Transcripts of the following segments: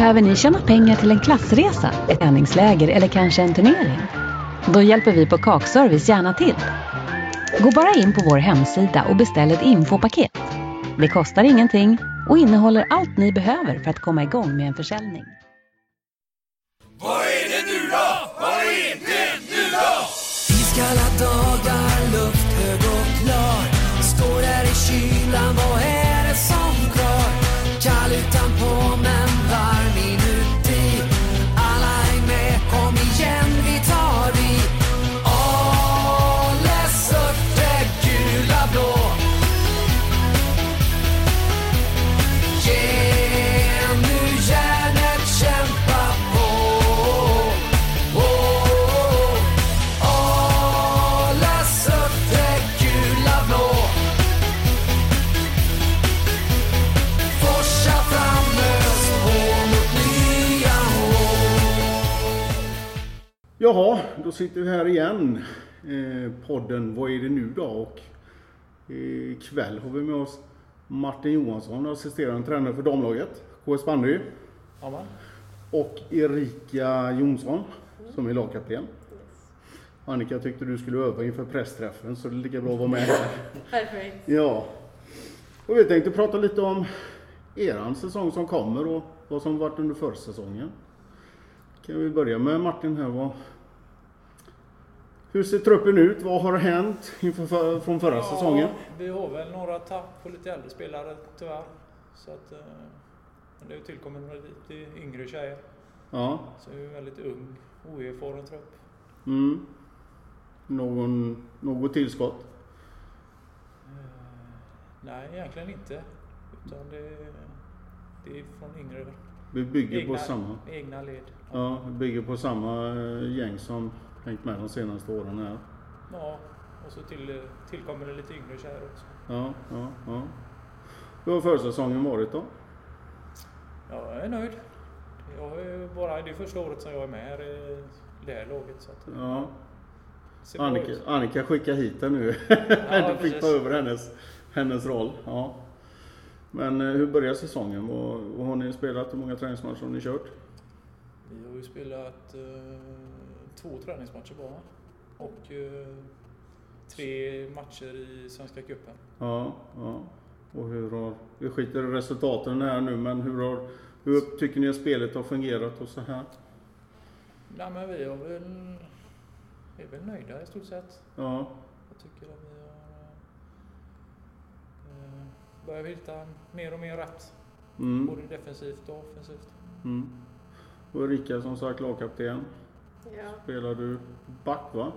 Behöver ni tjäna pengar till en klassresa, ett träningsläger eller kanske en turnering? Då hjälper vi på Kakservice gärna till. Gå bara in på vår hemsida och beställ ett infopaket. Det kostar ingenting och innehåller allt ni behöver för att komma igång med en försäljning. Vad är det nu då? Jaha, då sitter vi här igen. Eh, podden Vad är det nu då? Och eh, ikväll har vi med oss Martin Johansson, assisterande tränare för damlaget, KS Bandy. Och Erika Jonsson, som är lagkapten. Annika tyckte du skulle öva inför pressträffen så det är lika bra att vara med här. Perfekt. Ja. Och vi tänkte prata lite om eran säsong som kommer och vad som varit under försäsongen. Kan vi börja med Martin här. Vad... Hur ser truppen ut? Vad har hänt inför för, från förra säsongen? Vi har väl några tapp på lite äldre spelare tyvärr. Så att, eh, men det har tillkommit några lite yngre tjejer. Ja. Så det är en väldigt ung, oerfaren trupp. Mm. Någon, något tillskott? Eh, Nej, egentligen inte. Utan det, det är från yngre Vi bygger egna, på samma. egna led. Ja, vi bygger på samma eh, gäng som hängt med de senaste åren här. Ja, och så till, tillkommer det lite yngre tjejer också. Ja, ja, ja. Hur har försäsongen varit då? Ja, jag är nöjd. Jag är bara, det är första året som jag är med här i det här laget. Så att, Ja. Annika. Annika skickar hit den nu. Ja, du fick precis. ta över hennes, hennes roll. Ja. Men eh, hur börjar säsongen? Vad, vad har ni spelat? Hur många träningsmatcher har ni kört? Vi har ju spelat eh, två träningsmatcher bara. Och eh, tre matcher i Svenska cupen. Ja, ja. Och hur har... Vi skiter i resultaten här nu, men hur har... Hur tycker ni att spelet har fungerat och så här? Nej men vi har väl... Vi är väl nöjda i stort sett. Ja, Jag tycker att vi har eh, börjat hitta mer och mer rätt. mm, Både defensivt och offensivt. mm. Och Erika som sagt lagkapten. Ja. Spelar du back va?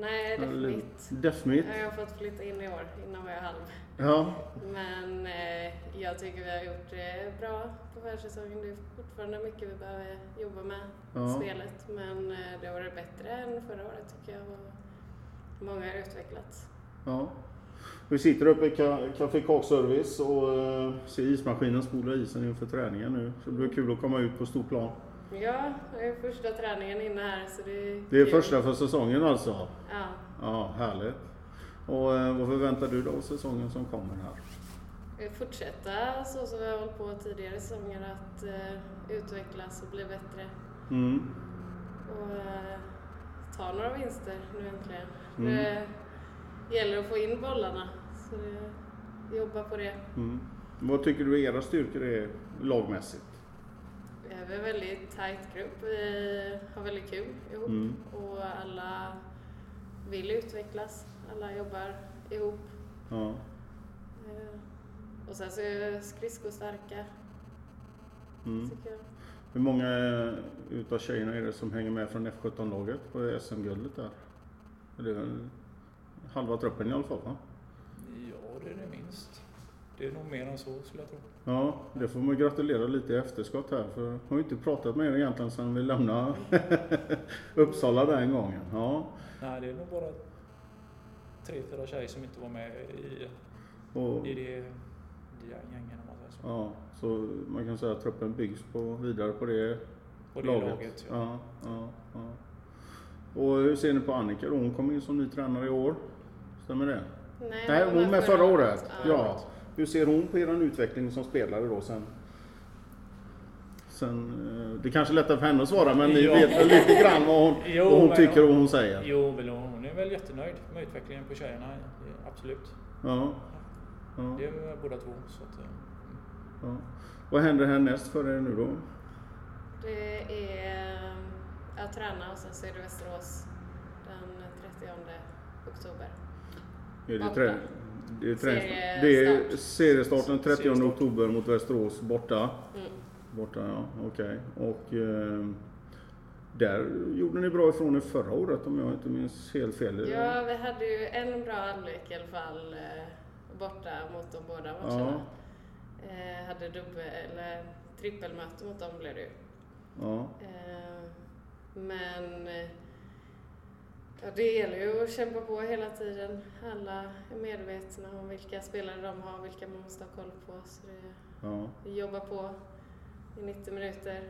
Nej, det är Eller- mitt. Defmitt? Jag har fått flytta in i år. Innan var jag halv. Ja. Men eh, jag tycker vi har gjort det bra på försäsongen. Det är fortfarande mycket vi behöver jobba med Ja. spelet. Men eh, det har varit bättre än förra året tycker jag. Och många har utvecklats. Ja. Vi sitter uppe i Ca- Café Kakservice och uh, ser ismaskinen spola isen inför träningen nu. Så det blir kul att komma ut på stor plan. Ja, det är första träningen inne här så det är Det är kul. första för säsongen alltså? Ja. Ja, härligt. Och eh, vad förväntar du dig av säsongen som kommer här? Fortsätta så som vi har hållit på tidigare säsonger att eh, utvecklas och bli bättre. Mm. Och eh, ta några vinster nu äntligen. Mm. Det gäller att få in bollarna. Så det, jobba på det. Mm. Vad tycker du era styrkor är lagmässigt? Vi är en väldigt tajt grupp. Vi har väldigt kul ihop. Mm. Och alla vill utvecklas. Alla jobbar ihop. Ja. Eh, Och sen så är skridskostarka, Mm. tycker jag. Hur många utav tjejerna är det som hänger med från F17-laget på SM-guldet där? Halva truppen i alla fall va? Ja, det är det minst. Det är nog mer än så skulle jag tro. Ja, det får man gratulera lite i efterskott här för jag har ju inte pratat med er egentligen sedan vi lämnade Uppsala den gången. Ja, Nej, det är nog bara tre, fyra tjejer som inte var med i, och, i det, det gängen om man säger så. ja, så man kan säga att truppen byggs på, vidare på det På det laget. laget, ja. ja, ja, ja. Och hur ser ni på Annika då? Hon kom in som ny tränare i år. Stämmer det? Nej, Nej, var hon med förra året. Ja. Ja. Hur ser hon på er utveckling som spelare då sen? Sen, eh, det kanske är lättare för henne att svara men ni vet väl lite grann vad hon, Jo, vad hon tycker och vad hon säger? Jo, väl, hon är väl jättenöjd med utvecklingen på tjejerna. Absolut. Ja. Ja. Det är vi båda två. Så att, eh, Ja. Vad händer härnäst för er nu då? Det är att träna och sen så är det Västerås den 30 oktober. Är det, trä, det, är Seriestart. det är seriestarten 30 Seriestart. oktober mot Västerås borta. Mm. Borta ja, okej. Och eh, där gjorde ni bra ifrån er förra året om jag inte minns helt fel. Ja, vi hade ju en bra halvlek i alla fall eh, borta mot de båda matcherna. Eh, hade dubbel, eller trippelmöte mot dem blev det ju. ja. Eh, men eh, ja, det gäller ju att kämpa på hela tiden. Alla är medvetna om vilka spelare de har, vilka man måste ha koll på. Så det, ja. vi jobbar på i 90 minuter.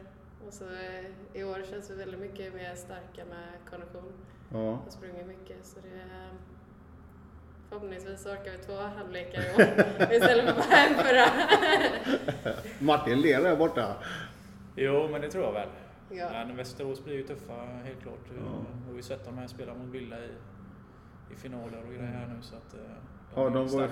Och så eh, i år känns vi väldigt mycket mer starka med kondition. ja. har sprungit mycket så det är Förhoppningsvis orkar vi två halvlekar i år istället för bara en förra. Martin ler där borta. Jo, men det tror jag väl. Ja. Men Västerås blir ju tuffa helt klart. Ja. Vi har ju sett dem här spela mot Villa i, i finaler och grejer här nu så att eh, Ja, de var i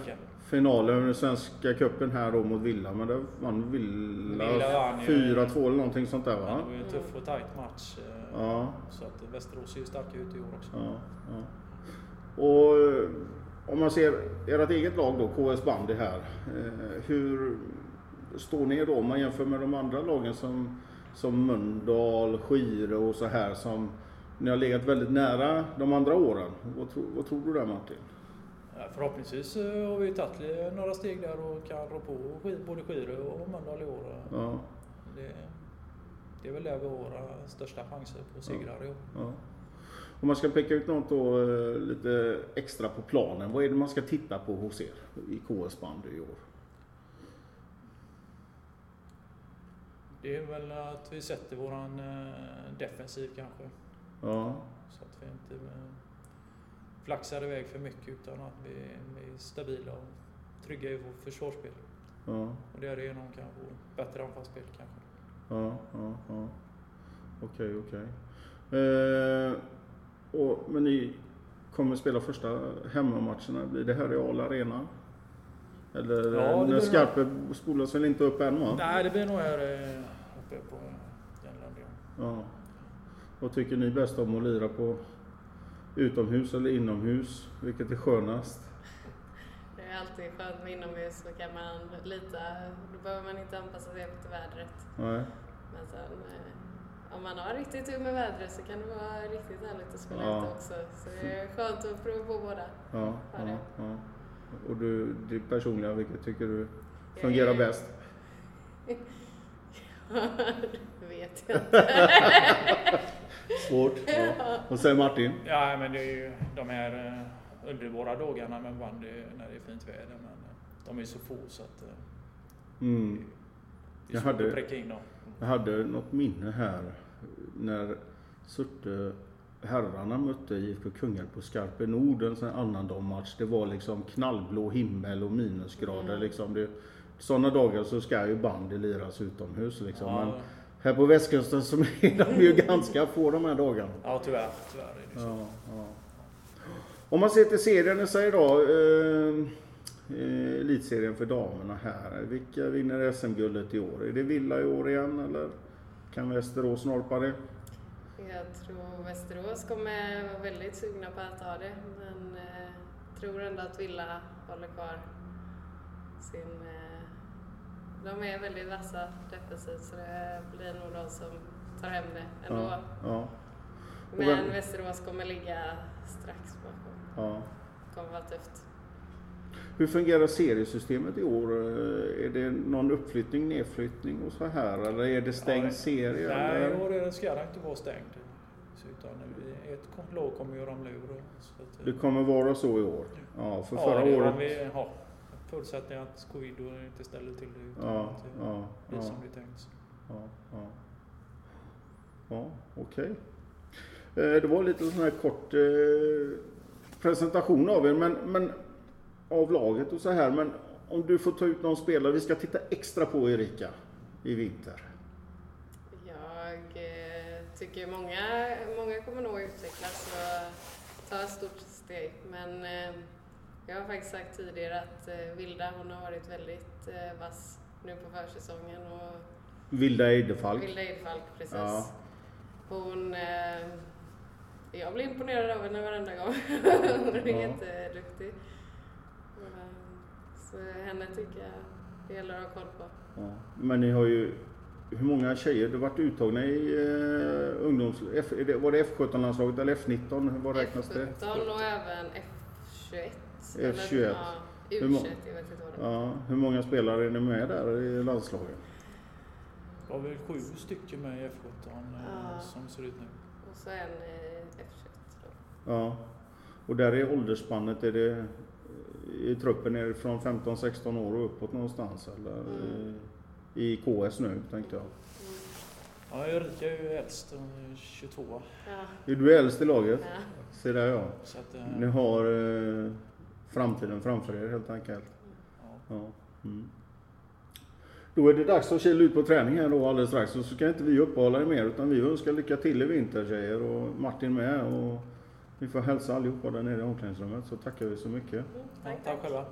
finalen i Svenska cupen här då mot Villa, men det vann Villa, Villa vann ju. 4-2 eller någonting sånt där Det va? var ju en tuff och tajt match. eh, Ja. Så att Västerås ser ju starka ut i år också. Ja, ja. Och eh, om man ser ert eget lag då, KS Bandy här. Hur står ni då om man jämför med de andra lagen som, som Mölndal, Skire och så här som ni har legat väldigt nära de andra åren. Vad, tro, vad tror du där Martin? Förhoppningsvis eh, har vi tagit li- några steg där och kan rå på både Skire och Mölndal i år. Ja, Det, det är väl där vi har våra största chanser på segrar i år. ja. Om man ska peka ut något då eh, lite extra på planen. Vad är det man ska titta på hos er i KS Bandy i år? Det är väl att vi sätter våran eh, defensiv kanske. Ja, Så att vi inte eh, flaxar iväg för mycket utan att vi, vi är stabila och trygga i vårt försvarsspel. ja, Och därigenom kan få bättre anfallsspel kanske. Ja, ja, ja. Okej, okej. Eh, och, men ni kommer spela första hemmamatcherna. Blir det här i Al Arena? Eller Ja, det när blir Skarpe spolas väl inte upp än va? Nej, det blir nog här eh, uppe på Järnland. Ja. Ja. Vad tycker ni bäst om att lira på? Utomhus eller inomhus? Vilket är skönast? Det är alltid skönt med inomhus så kan man lita, då behöver man inte anpassa sig efter vädret. Nej. Men sen eh, om man har riktigt tur med vädret så kan det vara riktigt härligt att spela Ja. ute också. Så det är skönt att prova på båda. Ja, Ja, ja. Och du, ditt personliga, vilket tycker du fungerar Eh, bäst? det vet jag inte. Svårt. Ja. Vad säger Martin? ja, men det är ju de här eh, underbara dagarna med bandy när det är fint väder. Men eh, de är så få så att eh, Mm. det är Jag svårt hade- att pricka in dem. Jag hade något minne här när Surte herrarna mötte IFK Kungälv på Skarpe Nord en sån annandagsmatch. Det var liksom knallblå himmel och minusgrader. Mm. Liksom det, sådana dagar så ska ju bandy liras utomhus. Liksom. Ja, Men här på västkusten så är de ju ganska få de här dagarna. ja, tyvärr. Tyvärr är det så. Ja, ja. Om man ser till serien i sig då. Eh, eh, elitserien för damerna här. Vilka vinner SM-guldet i år? Är det Villa i år igen eller kan Västerås norpa det? Jag tror Västerås kommer vara väldigt sugna på att ta det, men eh, tror ändå att Villa håller kvar sin... Eh, de är väldigt vassa defensivt så det blir nog de som tar hem det ändå. Ja, ja, Men vem- Västerås kommer ligga strax bakom. ja. kommer vara tufft. Hur fungerar seriesystemet i år? Eh, Är det någon uppflyttning, nedflyttning och så här? Eller är det stängd Ja, serie? Nej, i eller? år är det- ska det inte vara stängt. Utan ett lag kommer ju ramla ur. och- Så att, Det kommer vara så i år? Ja, för ja, förra det året... Vi, ja, förutsättning att covid inte ställer till det utan Ja, att det ja, blir ja. som det är tänkt. Ja, ja. ja okej. Eh, Det var lite sån här kort eh, presentation av er, men, men av laget och så här. Men om du får ta ut någon spelare vi ska titta extra på Erika i vinter. tycker många, många kommer nog utvecklas och ta ett stort steg. Men eh, jag har faktiskt sagt tidigare att eh, Vilda hon har varit väldigt eh, vass nu på försäsongen. Och Vilda Eidefalk. Vilda Eidfalk, precis. Ja. Hon... Eh, jag blir imponerad av henne varenda gång. hon är Ja. jätteduktig. Eh, Så henne tycker jag det gäller att ha koll på. Ja. Men ni har ju, hur många tjejer, du har varit uttagna i eh, ungdoms... F, är det- var det F17-landslaget eller F19? Vad räknas det? F17 och även F21. F21. Eller, ja, Hur U21, må- jag vet inte vad det är. Ja, hur många spelare är ni med där i landslaget? Det var väl sju stycken med i F17 eh, Ja. som ser ut nu. Och så en eh, F21 då. Ja. Och där är åldersspannet, är det i truppen är det från 15-16 år och uppåt någonstans eller? Mm. I KS nu tänkte jag. Ja, Erika är ju äldst, hon är 22. Ja, Är du äldst i laget? ja. Se där ja. Så att, Ni eh, har eh, framtiden framför er helt enkelt. ja. Ja. Mm. Då är det dags att kila ut på träning här då alldeles strax. Så ska inte vi uppehålla er mer utan vi önskar lycka till i vinter tjejer och Martin med. Och vi får hälsa allihopa där nere i omklädningsrummet så tackar vi så mycket. Mm, Ja, tack, tack själva.